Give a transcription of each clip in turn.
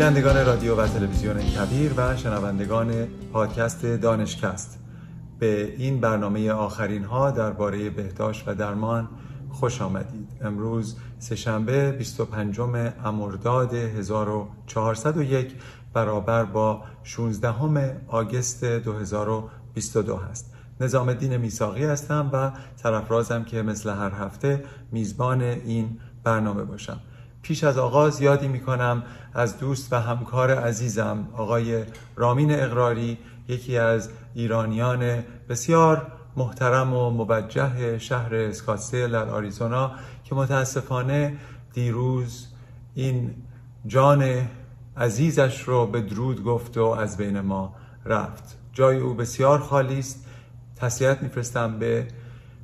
بینندگان رادیو و تلویزیون کبیر و شنوندگان پادکست دانشکست. به این برنامه آخرین ها درباره بهداشت و درمان خوش آمدید. امروز سهشنبه 25 امرداد 1401 برابر با 16 آگست 2022 هست. نظام الدین میساقی هستم و طرفرازم که مثل هر هفته میزبان این برنامه باشم. پیش از آغاز یادی می‌کنم از دوست و همکار عزیزم آقای رامین اقراری یکی از ایرانیان بسیار محترم و موجه شهر اسکاتسدیل در آریزونا که متاسفانه دیروز این جان عزیزش رو به درود گفت و از بین ما رفت. جای او بسیار خالی است. تسلیت میفرستم به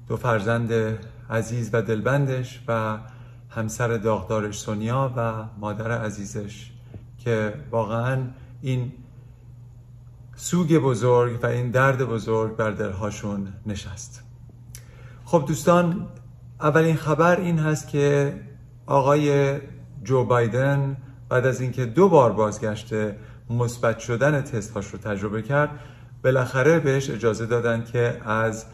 دو فرزند عزیز و دلبندش و همسر داغدارش سونیا و مادر عزیزش که واقعا این سوگ بزرگ و این درد بزرگ بر دلهاشون نشست. خب دوستان اولین خبر این هست که آقای جو بایدن بعد از اینکه دو بار بازگشته مثبت شدن تستهاش رو تجربه کرد بالاخره بهش اجازه دادن که از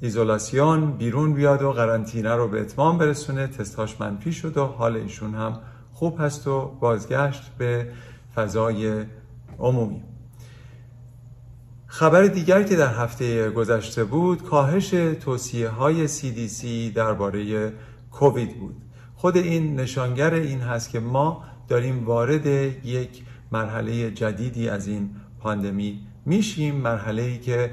ایزولاسیون بیرون بیاد و قرنطینه رو به اتمام برسونه. تستهاش منفی شد و حال ایشون هم خوب هست و بازگشت به فضای عمومی. خبر دیگر که در هفته گذشته بود کاهش توصیه های CDC درباره کووید بود. خود این نشانگر این هست که ما داریم وارد یک مرحله جدیدی از این پاندمی میشیم مرحله ای که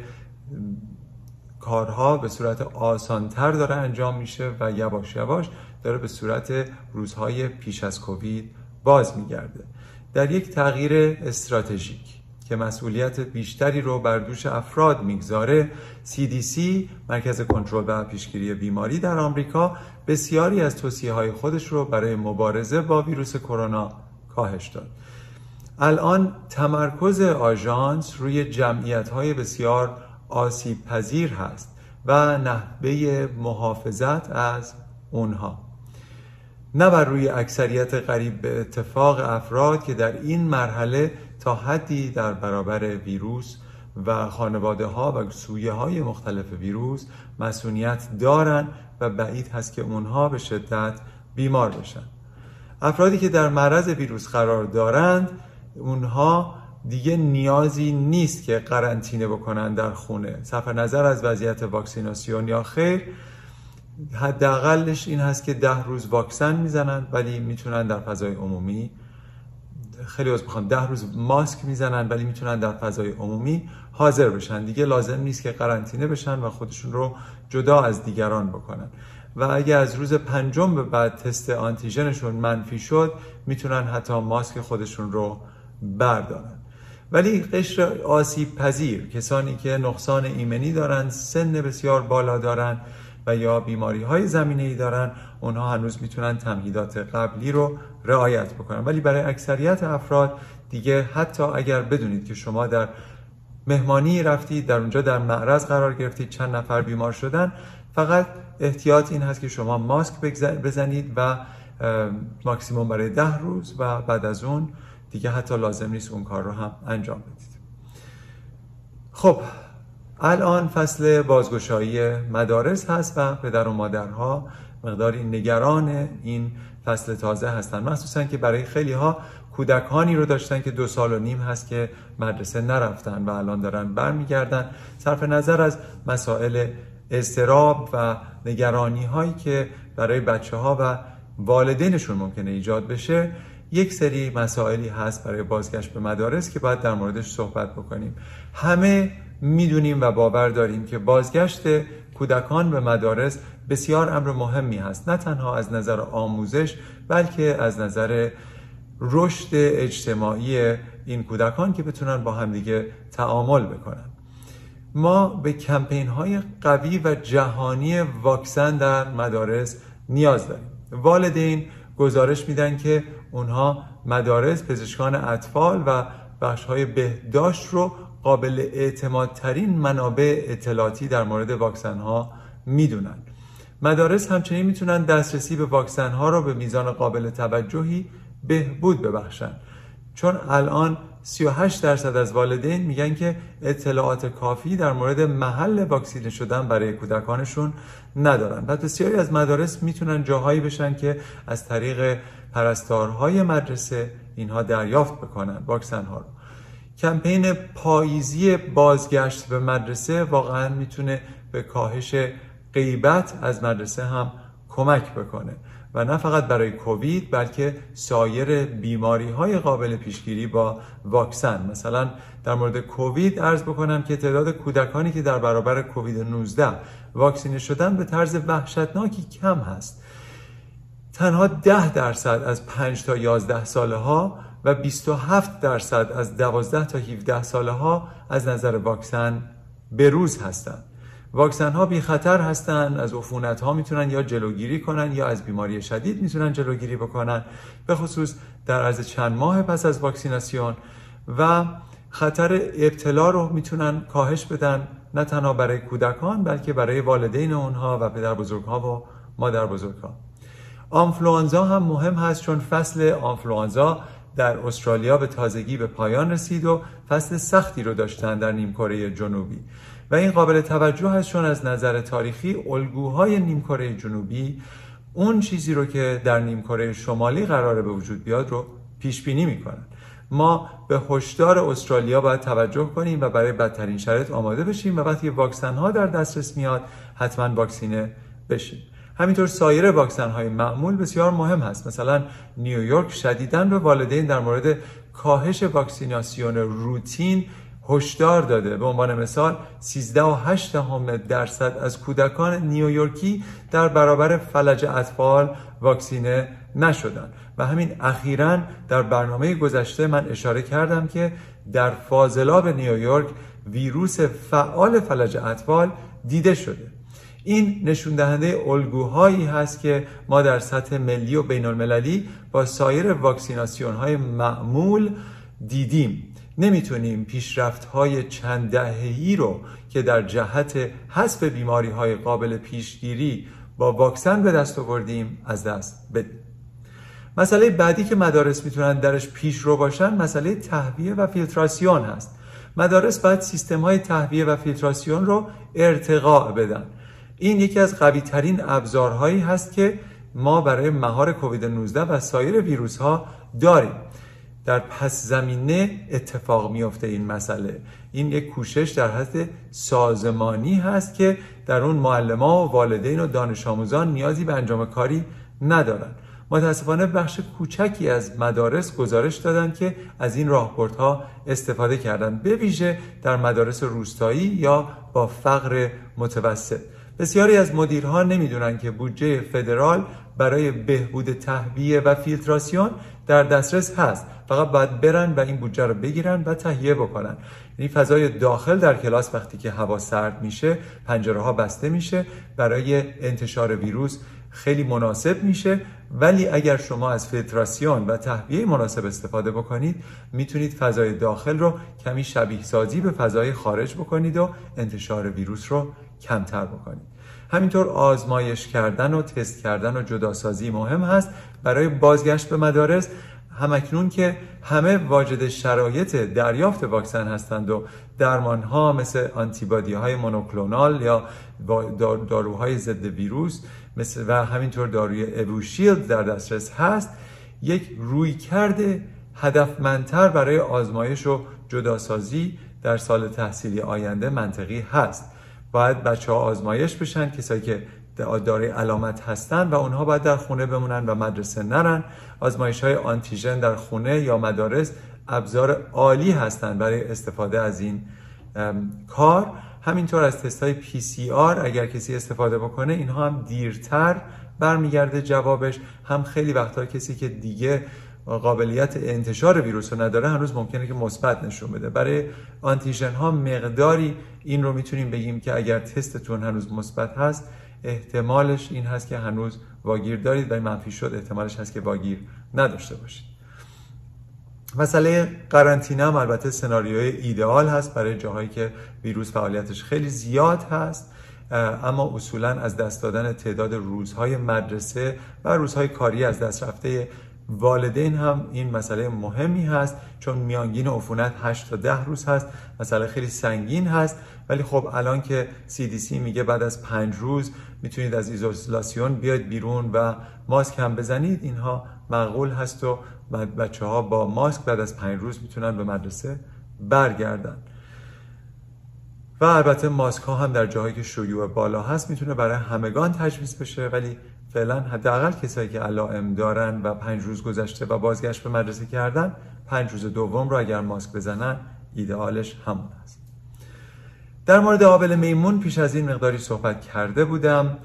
کارها به صورت آسانتر داره انجام میشه و یواش یواش داره به صورت روزهای پیش از کووید باز میگرده. در یک تغییر استراتژیک که مسئولیت بیشتری رو بر دوش افراد می‌گذاره CDC مرکز کنترل و پیشگیری بیماری در آمریکا بسیاری از توصیه های خودش رو برای مبارزه با ویروس کرونا کاهش داد. الان تمرکز آژانس روی جمعیت های بسیار آسیب پذیر هست و نحوه محافظت از اونها. نه بر روی اکثریت قریب به اتفاق افراد که در این مرحله تا حدی در برابر ویروس و خانواده ها و سویه های مختلف ویروس مسئولیت دارند و بعید هست که اونها به شدت بیمار بشن. افرادی که در معرض ویروس قرار دارند اونها دیگه نیازی نیست که قرنطینه بکنن در خونه. صرف نظر از وضعیت واکسیناسیون یا خیر حداقلش این هست که ده روز واکسن می‌زنن ولی می‌تونن در فضای عمومی خیلی از بخوام ده روز ماسک می‌زنن ولی می‌تونن در فضای عمومی حاضر بشن. دیگه لازم نیست که قرنطینه بشن و خودشون رو جدا از دیگران بکنن. و اگه از روز پنجم به بعد تست آنتیژنشون منفی شد می‌تونن حتی ماسک خودشون رو بردارن. ولی قشر آسیب پذیر کسانی که نقصان ایمنی دارند سن بسیار بالا دارند و یا بیماری های زمینه ای دارن اونها هنوز می‌تونن تمهیدات قبلی رو رعایت بکنن. ولی برای اکثریت افراد دیگه حتی اگر بدونید که شما در مهمانی رفتید در اونجا در معرض قرار گرفتید چند نفر بیمار شدن فقط احتیاط این هست که شما ماسک بزنید و ماکسیموم برای ده روز و بعد از اون دیگه حتی لازم نیست اون کار رو هم انجام بدید. خب الان فصل بازگشایی مدارس هست و پدر و مادرها مقداری نگران این فصل تازه هستن. مخصوصا که برای خیلی ها کودکانی رو داشتن که دو سال و نیم هست که مدرسه نرفتن و الان دارن برمیگردن. صرف نظر از مسائل اضطراب و نگرانی هایی که برای بچه ها و والدینشون ممکنه ایجاد بشه یک سری مسائلی هست برای بازگشت به مدارس که باید در موردش صحبت بکنیم. همه می‌دونیم و باور داریم که بازگشت کودکان به مدارس بسیار امر مهمی هست. نه تنها از نظر آموزش بلکه از نظر رشد اجتماعی این کودکان که بتونن با همدیگه تعامل بکنن. ما به کمپین های قوی و جهانی واکسن در مدارس نیاز داریم. والدین گزارش میدن که اونها مدارس پزشکان اطفال و بخش های بهداشت رو قابل اعتمادترین منابع اطلاعاتی در مورد واکسن ها می‌دونن. مدارس همچنین می‌تونن دسترسی به واکسن ها رو به میزان قابل توجهی بهبود ببخشن. چون الان 38 درصد از والدین میگن که اطلاعات کافی در مورد محل واکسینه شدن برای کودکانشون ندارن. و بسیاری از مدارس می‌تونن جاهایی بشن که از طریق پرستارهای مدرسه اینها دریافت بکنن واکسن ها رو. کمپین پاییزی بازگشت به مدرسه واقعا می‌تونه به کاهش غیبت از مدرسه هم کمک بکنه. و نه فقط برای کووید بلکه سایر بیماری های قابل پیشگیری با واکسن. مثلا در مورد کووید ارز بکنم که تعداد کودکانی که در برابر کووید 19 واکسینه شدن به طرز وحشتناکی کم هست. تنها 10 درصد از 5 تا 11 ساله ها و 27 درصد از 12 تا 17 ساله ها از نظر واکسن بروز هستند. واکسن ها بی خطر هستند از عفونت ها می‌تونن یا جلوگیری کنن یا از بیماری شدید می‌تونن جلوگیری بکنن. به خصوص در عرض چند ماه پس از واکسیناسیون و خطر ابتلا رو می‌تونن کاهش بدن نه تنها برای کودکان بلکه برای والدین اونها و پدر بزرگ ها و مادر بزرگ ها آنفلوانزا هم مهم هست چون فصل آنفلوانزا در استرالیا به تازگی به پایان رسید و فصل سختی رو داشتن در نیمکره جنوبی. و این قابل توجه هست چون از نظر تاریخی الگوهای نیمکره جنوبی اون چیزی رو که در نیمکره شمالی قراره به وجود بیاد رو پیش بینی می‌کنن. ما به هشدار استرالیا باید توجه کنیم و برای بدترین شرایط آماده بشیم و وقتی واکسن ها در دسترس میاد حتما واکسینه بشیم. همینطور سایر واکسن های معمول بسیار مهم هست. مثلا نیویورک شدیداً به والدین در مورد کاهش واکسیناسیون روتین هشدار داده. به عنوان مثال 13 و 8 درصد از کودکان نیویورکی در برابر فلج اطفال واکسینه نشدند. و همین اخیرا در برنامه گذشته من اشاره کردم که در فاضلاب نیویورک ویروس فعال فلج اطفال دیده شده. این نشون دهنده الگوهایی هست که ما در سطح ملی و بین المللی با سایر واکسیناسیون های معمول دیدیم. نمی‌تونیم پیشرفت های چند دههی رو که در جهت حسب بیماری های قابل پیشگیری با واکسن به دست آوردیم از دست بدیم. مسئله بعدی که مدارس می‌تونن درش پیش رو باشن مسئله تهویه و فیلتراسیون هست. مدارس باید سیستم های تهویه و فیلتراسیون رو ارتقاء بدن. این یکی از قوی ترین ابزارهایی هست که ما برای مهار کووید 19 و سایر ویروس ها داریم. در پس زمینه اتفاق میفته این مسئله. این یک کوشش در حد سازمانی هست که در اون معلمان و والدین و دانش آموزان نیازی به انجام کاری ندارن. متاسفانه بخش کوچکی از مدارس گزارش دادن که از این راهبردها استفاده کردن به ویژه در مدارس روستایی یا با فقر متوسط. بسیاری از مدیرها نمی‌دونن که بودجه فدرال برای بهبود تهویه و فیلتراسیون در دسترس هست. فقط باید برن و این بودجه رو بگیرن و تهیه بکنن. یعنی فضای داخل در کلاس وقتی که هوا سرد میشه پنجره ها بسته میشه برای انتشار ویروس خیلی مناسب میشه. ولی اگر شما از فیلتراسیون و تهویه مناسب استفاده بکنید می‌تونید فضای داخل رو کمی شبیه سازی به فضای خارج بکنید و انتشار ویروس رو کمتر بکنید. همینطور آزمایش کردن و تست کردن و جداسازی مهم هست برای بازگشت به مدارس. همکنون که همه واجد شرایط دریافت واکسن هستند و درمان ها مثل آنتیبادی های مونوکلونال یا داروهای ضد ویروس مثل و همینطور داروی ابوشیلد در دسترس هست. یک روی کرده هدفمندتر برای آزمایش و جداسازی در سال تحصیلی آینده منطقی هست. باید بچه ها آزمایش بشن کسایی که دارای علامت هستن و اونها باید در خونه بمونن و مدرسه نرن. آزمایش های آنتیژن در خونه یا مدارس ابزار عالی هستند برای استفاده از این کار. همینطور از تست های آر اگر کسی استفاده بکنه اینها هم دیرتر برمیگرده جوابش. هم خیلی وقتا کسی که دیگه قابلیت انتشار ویروس رو نداره هنوز ممکنه که مثبت نشون بده. برای آنتیژن ها مقداری این رو می‌تونیم بگیم که اگر تستتون هنوز مثبت هست احتمالش این هست که هنوز واگیر دارید و منفی شد احتمالش هست که واگیر نداشته باشید. مسئله قرنطینه هم البته سناریوی ایدئال هست برای جاهایی که ویروس فعالیتش خیلی زیاد هست اما اصولا از دست دادن تعداد روزهای مدرسه و روزهای کاری از دست رفته والدین هم این مسئله مهمی هست چون میانگین عفونت 8 تا 10 روز هست مسئله خیلی سنگین هست. ولی خب الان که CDC میگه بعد از 5 روز می‌تونید از ایزولاسیون بیاید بیرون و ماسک هم بزنید. اینها معقول هست و بچه ها با ماسک بعد از 5 روز می‌تونن به مدرسه برگردن. و البته ماسک ها هم در جاهایی که شیوع بالا هست می‌تونه برای همگان تجویز بشه ولی فعلا حداقل کسایی که علائم دارن و پنج روز گذشته و بازگشت به مدرسه کردن پنج روز دوم رو اگر ماسک بزنن ایدئالش همون است. در مورد آبل میمون پیش از این مقداری صحبت کرده بودم.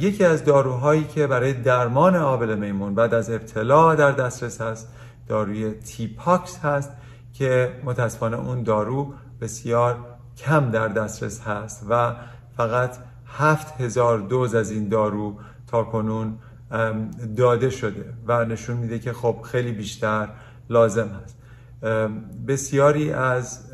یکی از داروهایی که برای درمان آبل میمون بعد از ابتلا در دسترس هست داروی تیپاکس هست که متاسفانه اون دارو بسیار کم در دسترس هست و فقط هفت هزار دوز از این دارو تا کنون داده شده و نشون میده که خب خیلی بیشتر لازم هست. بسیاری از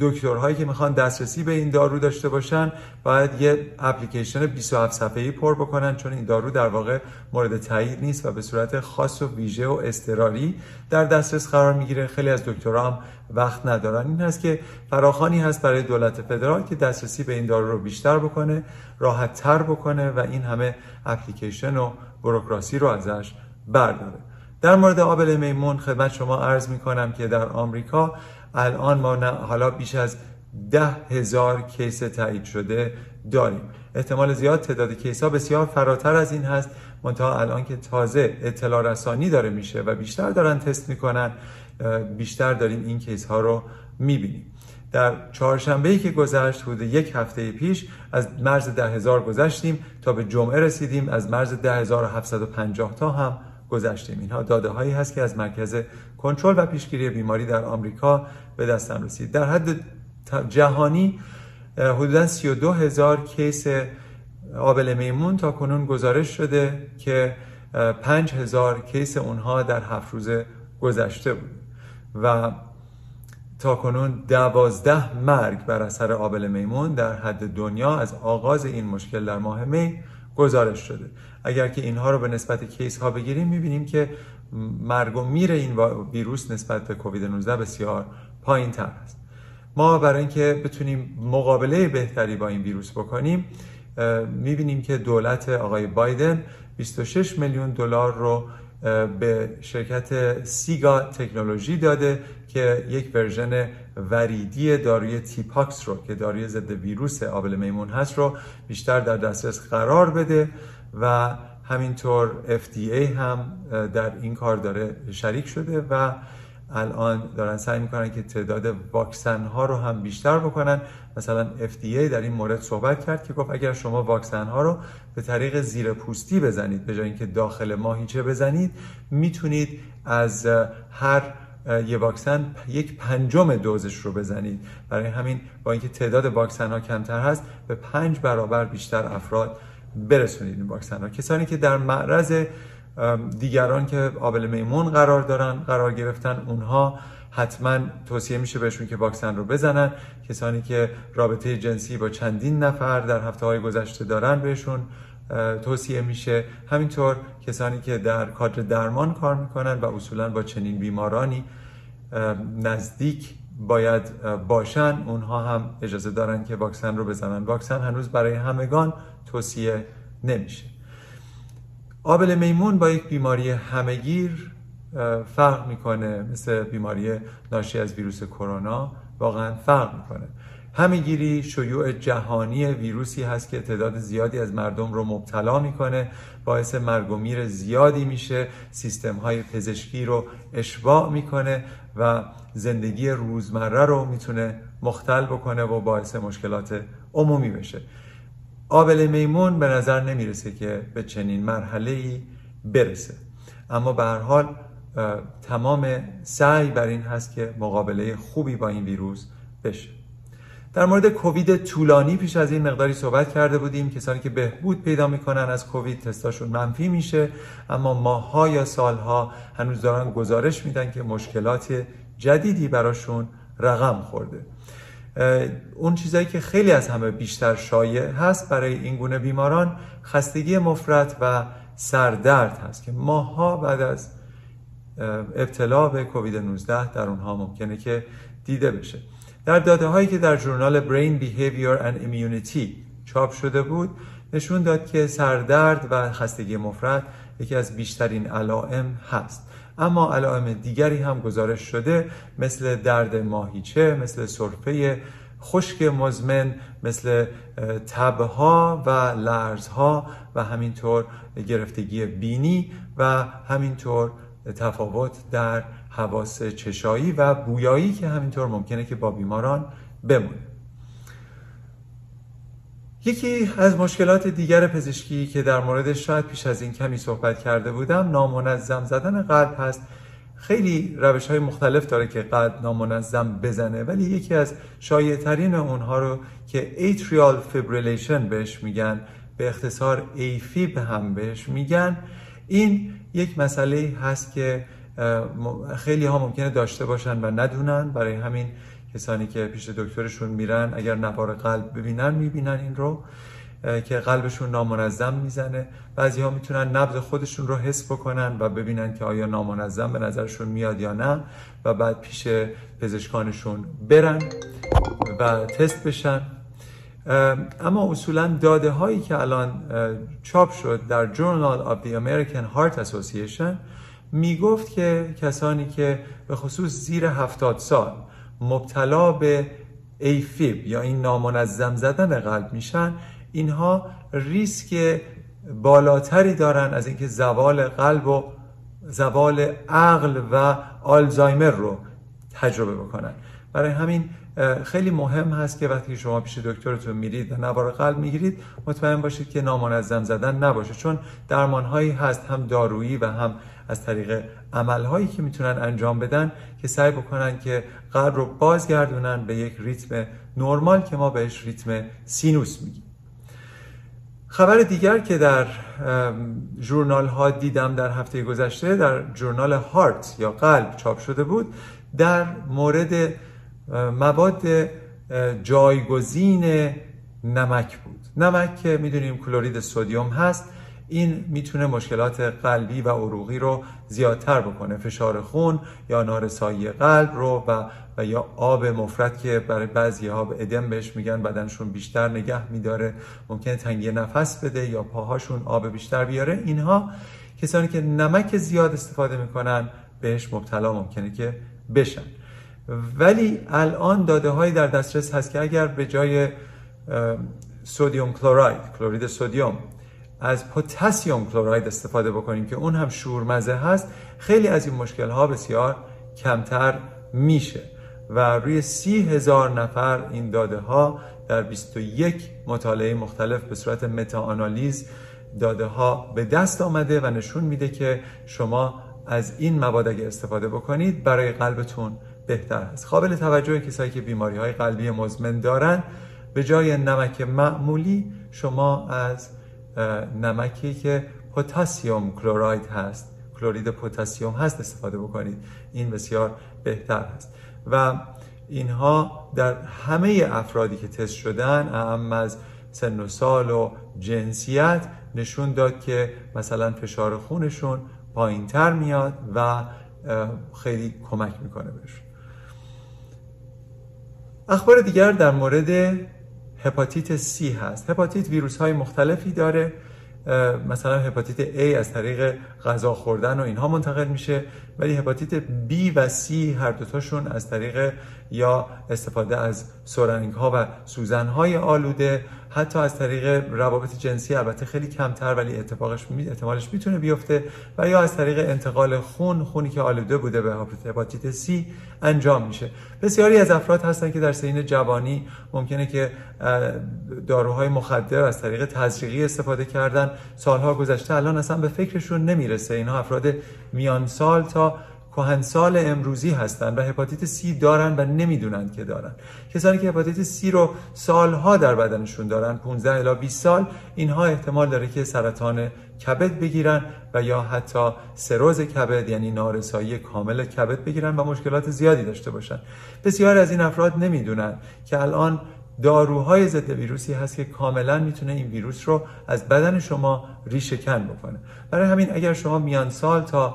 دکترهایی که می‌خوان دسترسی به این دارو داشته باشن باید یه اپلیکیشن 27 صفحه‌ای پر بکنن چون این دارو در واقع مورد تایید نیست و به صورت خاص و ویژه و اضطراری در دسترس قرار می‌گیره. خیلی از دکترها هم وقت ندارن. این هست که فراخانی هست برای دولت فدرال که دسترسی به این دارو رو بیشتر بکنه راحت تر بکنه و این همه اپلیکیشن و بروکراسی رو ازش برداره. در مورد آبل میمون خدمت شما عرض می کنم که در آمریکا الان ما حالا بیش از ده هزار کیس تایید شده داریم. احتمال زیاد تعداد کیس ها بسیار فراتر از این هست. منتها الان که تازه اطلاع رسانی داره میشه و بیشتر دارن تست می‌کنن بیشتر داریم این کیس ها رو می‌بینیم. در چهارشنبه که گذشت حدود یک هفته پیش از مرز ده هزار گذشتیم تا به جمعه رسیدیم. از مرز ده هزار و تا هم گذشتیم. اینها داده هایی هست که از مرکز کنترل و پیشگیری بیماری در آمریکا به دستم رسید. در حد جهانی حدودا 32 هزار کیس آبل میمون تا کنون گزارش شده که 5 هزار کیس اونها در هفت روز گذشته بود. و تا کنون دوازده مرگ بر اثر آبل میمون در حد دنیا از آغاز این مشکل در ماه می گزارش شده. اگر که اینها رو به نسبت کیس ها بگیریم می‌بینیم که مرگ و میر این ویروس نسبت به کووید 19 بسیار پایین تر است. ما برای اینکه بتونیم مقابله بهتری با این ویروس بکنیم می‌بینیم که دولت آقای بایدن 26 میلیون دلار رو به شرکت SIGA Technology داده که یک version وریدی داروی تیپاکس رو که داروی ضد ویروس آبله میمون هست رو بیشتر در دسترس قرار بده و همینطور FDA هم در این کار داره شریک شده و الان دارن سعی می‌کنن که تعداد واکسن ها رو هم بیشتر بکنن. مثلا FDA در این مورد صحبت کرد که گفت اگر شما واکسن ها رو به طریق زیر پوستی بزنید به جای اینکه داخل ماهیچه بزنید می‌تونید از هر یه واکسن یک پنجم دوزش رو بزنید. برای همین با اینکه تعداد واکسن ها کمتر هست به پنج برابر بیشتر افراد برسونید این واکسن ها کسانی که در معرض دیگران که آبل میمون قرار دارن قرار گرفتن اونها حتما توصیه میشه بهشون که واکسن رو بزنن. کسانی که رابطه جنسی با چندین نفر در هفته های گذشته دارن بهشون توصیه میشه. همینطور کسانی که در کادر درمان کار می‌کنن و اصولا با چنین بیمارانی نزدیک باید باشن اونها هم اجازه دارن که واکسن رو بزنن. واکسن هنوز برای همگان توصیه نمیشه. آبل میمون با یک بیماری همگیر فرق می‌کنه مثل بیماری ناشی از ویروس کرونا واقعا فرق می‌کنه. همهگیری شیوع جهانی ویروسی هست که تعداد زیادی از مردم رو مبتلا می‌کنه باعث مرگ و میر زیادی میشه سیستم های پزشکی رو اشباع می‌کنه و زندگی روزمره رو می‌تونه مختل بکنه و باعث مشکلات عمومی بشه. آبل میمون به نظر نمی‌رسه که به چنین مرحله ای برسه. اما به هر حال تمام سعی بر این هست که مقابله خوبی با این ویروس بشه. در مورد کووید طولانی پیش از این مقداری صحبت کرده بودیم. کسانی که بهبود پیدا می‌کنن از کووید تستاشون منفی میشه. اما ماها یا سالها هنوز دارن گزارش میدن که مشکلات جدیدی براشون رقم خورده. اون چیزایی که خیلی از همه بیشتر شایع هست برای این گونه بیماران خستگی مفرط و سردرد هست که ماها بعد از ابتلا به کووید 19 در اونها ممکنه که دیده بشه. در داده هایی که در جورنال Brain Behavior and Immunity چاپ شده بود نشون داد که سردرد و خستگی مفرد یکی از بیشترین علائم هست. اما علائم دیگری هم گزارش شده مثل درد ماهیچه مثل سرفه خشک مزمن مثل تبها و لرزها و همینطور گرفتگی بینی و همینطور تفاوت در حواس چشایی و بویایی که همینطور ممکنه که با بیماران بمونه. یکی از مشکلات دیگر پزشکی که در موردش شاید پیش از این کمی صحبت کرده بودم نامنظم زدن قلب هست. خیلی روش های مختلف داره که قلب نامنظم بزنه ولی یکی از شایع ترین اونها رو که atrial fibrillation بهش میگن به اختصار AFib هم بهش میگن. این یک مسئله هست که خیلی ها ممکنه داشته باشن و ندونن. برای همین کسانی که پیش دکترشون میرن اگر نوار قلب ببینن می‌بینن این رو که قلبشون نامنظم می‌زنه. بعضی ها می‌تونن نبض خودشون رو حس بکنن و ببینن که آیا نامنظم به نظرشون میاد یا نه و بعد پیش پزشکانشون برن و تست بشن. اما اصولا داده هایی که الان چاپ شد در Journal of the American Heart Association می‌گفت که کسانی که به خصوص زیر هفتاد سال مبتلا به ایفیب یا این نامنظم زدن قلب میشن اینها ریسک بالاتری دارن از اینکه زوال قلب و زوال عقل و آلزایمر رو تجربه بکنن. برای همین خیلی مهم هست که وقتی شما پیش دکترتون میرید و نوار قلب می‌گیرید مطمئن باشید که نامنظم زدن نباشه چون درمان هایی هست هم دارویی و هم از طریق عملهایی که می‌تونن انجام بدن که سعی بکنن که قلب رو بازگردونن به یک ریتم نرمال که ما بهش ریتم سینوس میگیم. خبر دیگر که در جورنال ها دیدم در هفته گذشته در جورنال هارت یا قلب چاپ شده بود در مورد مواد جایگزین نمک بود. نمک که می‌دونیم کلورید سودیوم هست. این می‌تونه مشکلات قلبی و عروقی رو زیادتر بکنه. فشار خون یا نارسایی قلب رو و, و یا آب مفرد که برای بعضی ها به ادم بهش میگن بدنشون بیشتر نگه میداره. ممکنه تنگی نفس بده یا پاهاشون آب بیشتر بیاره. اینها کسانی که نمک زیاد استفاده می‌کنن بهش مبتلا ممکنه که بشن. ولی الان داده هایی در دسترس هست که اگر به جای سودیوم کلوراید کلورید سودیوم از پوتاسیوم کلوراید استفاده بکنیم که اون هم شورمزه هست خیلی از این مشکل ها بسیار کمتر میشه. و روی سی هزار نفر این داده ها در 21 مطالعه مختلف به صورت متاانالیز داده ها به دست آمده و نشون میده که شما از این مواد اگه استفاده بکنید برای قلبتون بهتر هست قابل توجه کسایی که بیماری های قلبی مزمن دارن به جای نمک معمولی شما از نمکی که پوتاسیوم کلوراید هست کلورید پوتاسیوم هست استفاده بکنید. این بسیار بهتر هست و اینها در همه افرادی که تست شدن اهم از سن و سال و جنسیت نشون داد که مثلا فشار خونشون پایین تر میاد و خیلی کمک می‌کنه بهشون. اخبار دیگر در مورد هپاتیت C هست. هپاتیت ویروس های مختلفی داره. مثلا هپاتیت A از طریق غذا خوردن و اینها منتقل میشه. ولی هپاتیت B و C هر دوتاشون از طریق یا استفاده از سرنگ ها و سوزن های آلوده حتی از طریق روابط جنسی البته خیلی کمتر ولی اتفاقش احتمالش می‌تونه بیفته و یا از طریق انتقال خون خونی که آلوده بوده به هپاتیت C انجام میشه. بسیاری از افراد هستن که در سین جوانی ممکنه که داروهای مخدر از طریق تزریقی استفاده کردن. سالها گذشته الان اصلا به فکرشون نمی‌رسه. اینها افراد میان سال تا کهنسال امروزی هستند و هپاتیت سی دارن و نمی‌دونن که دارن. کسانی که هپاتیت سی رو سالها در بدنشون دارن 15 الی 20 سال اینها احتمال داره که سرطان کبد بگیرن و یا حتی سروز کبد یعنی نارسایی کامل کبد بگیرن و مشکلات زیادی داشته باشن. بسیار از این افراد نمی‌دونن که الان داروهای ضد ویروسی هست که کاملا می‌تونه این ویروس رو از بدن شما ریشه کن بکنه. برای همین اگر شما میان سال تا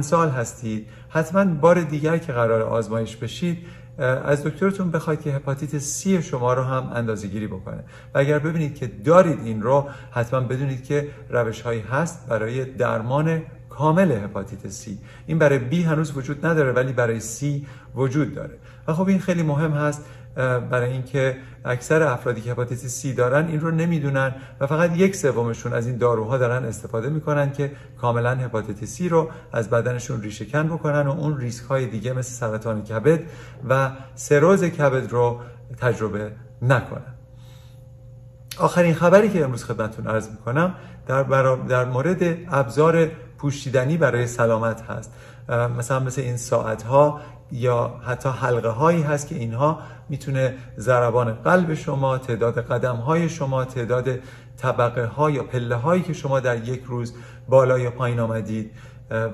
سال هستید. حتما بار دیگر که قرار آزمایش بشید از دکترتون بخواید که هپاتیت سی شما رو هم اندازه گیری بکنه. و اگر ببینید که دارید این رو حتما بدونید که روش هایی هست برای درمان کامل هپاتیت سی. این برای بی هنوز وجود نداره ولی برای سی وجود داره. و خب این خیلی مهم هست. برای اینکه اکثر افرادی که هپاتیت سی دارن این رو نمی‌دونن و فقط یک سومشون از این داروها دارن استفاده می‌کنن که کاملا هپاتیت سی رو از بدنشون ریشه کن بکنن و اون ریسک های دیگه مثل سرطان کبد و سروز کبد رو تجربه نکنن. آخرین خبری که امروز خدمتتون عرض می‌کنم در, در مورد ابزار پوشیدنی برای سلامت هست. مثلا مثل این ساعت ها یا حتی حلقه هایی هست که اینها می‌تونه ضربان قلب شما تعداد قدم های شما تعداد طبقه ها یا پله هایی که شما در یک روز بالا یا پایین آمدید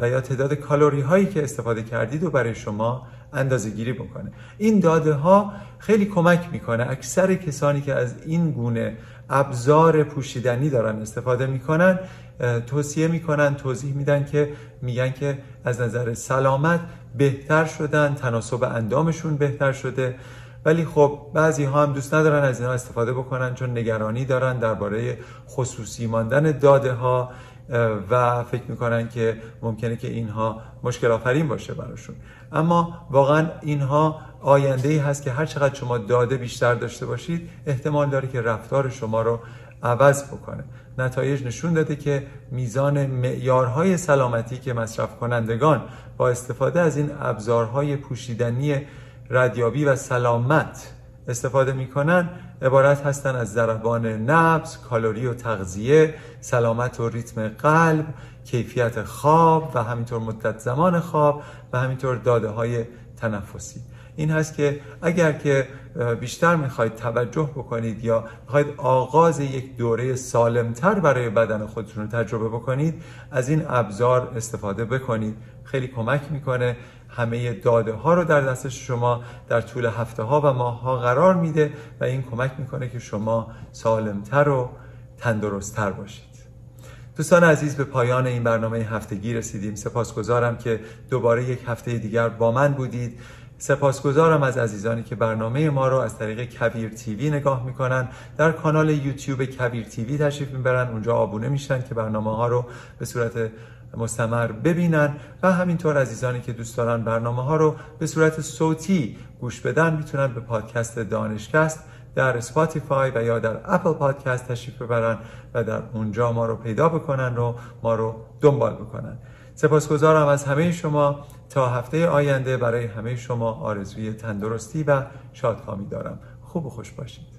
و یا تعداد کالری هایی که استفاده کردید و برای شما اندازه گیری بکنه. این داده ها خیلی کمک می‌کنه. اکثر کسانی که از این گونه ابزار پوشیدنی دارن استفاده می‌کنن توصیه می‌کنن توضیح میدن که میگن که از نظر سلامت بهتر شدن تناسب اندامشون بهتر شده. ولی خب بعضی ها هم دوست ندارن از اینها استفاده بکنن چون نگرانی دارن درباره خصوصی ماندن داده ها و فکر می‌کنن که ممکنه که اینها مشکل آفرین باشه براشون. اما واقعا اینها آینده ای هست که هر چقدر شما داده بیشتر داشته باشید احتمال داره که رفتار شما رو عوض بکنه. نتایج نشون داده که میزان معیارهای سلامتی که مصرف کنندگان با استفاده از این ابزارهای پوشیدنی ردیابی و سلامت استفاده می‌کنن عبارت هستن از ضربان نبض، کالری و تغذیه، سلامت و ریتم قلب، کیفیت خواب و همینطور مدت زمان خواب و همینطور داده های تنفسی. این هست که اگر که بیشتر می‌خواید توجه بکنید یا می‌خواید آغاز یک دوره سالمتر برای بدن خودتون رو تجربه بکنید از این ابزار استفاده بکنید. خیلی کمک می‌کنه. همه داده ها رو در دست شما در طول هفته ها و ماه ها قرار میده و این کمک می‌کنه که شما سالمتر و تندرستتر باشید. دوستان عزیز به پایان این برنامه هفتگی رسیدیم. سپاسگزارم که دوباره یک هفته دیگر با من بودید. سپاسگزارم از عزیزانی که برنامه ما رو از طریق کبیر TV نگاه می‌کنن. در کانال یوتیوب کبیر TV تشریف می‌برن. اونجا آبونه میشن که برنامه ها رو به صورت مستمر ببینن و همینطور عزیزانی که دوست دارن برنامه ها رو به صورت صوتی گوش بدن می‌تونن به پادکست دانشکست در Spotify و یا در Apple Podcast تشریف ببرن و در اونجا ما رو پیدا بکنن و ما رو دنبال بکنن. سپاسگزارم از همه شما تا هفته آینده برای همه شما آرزوی تندرستی و شادکامی دارم. خوب و خوش باشید.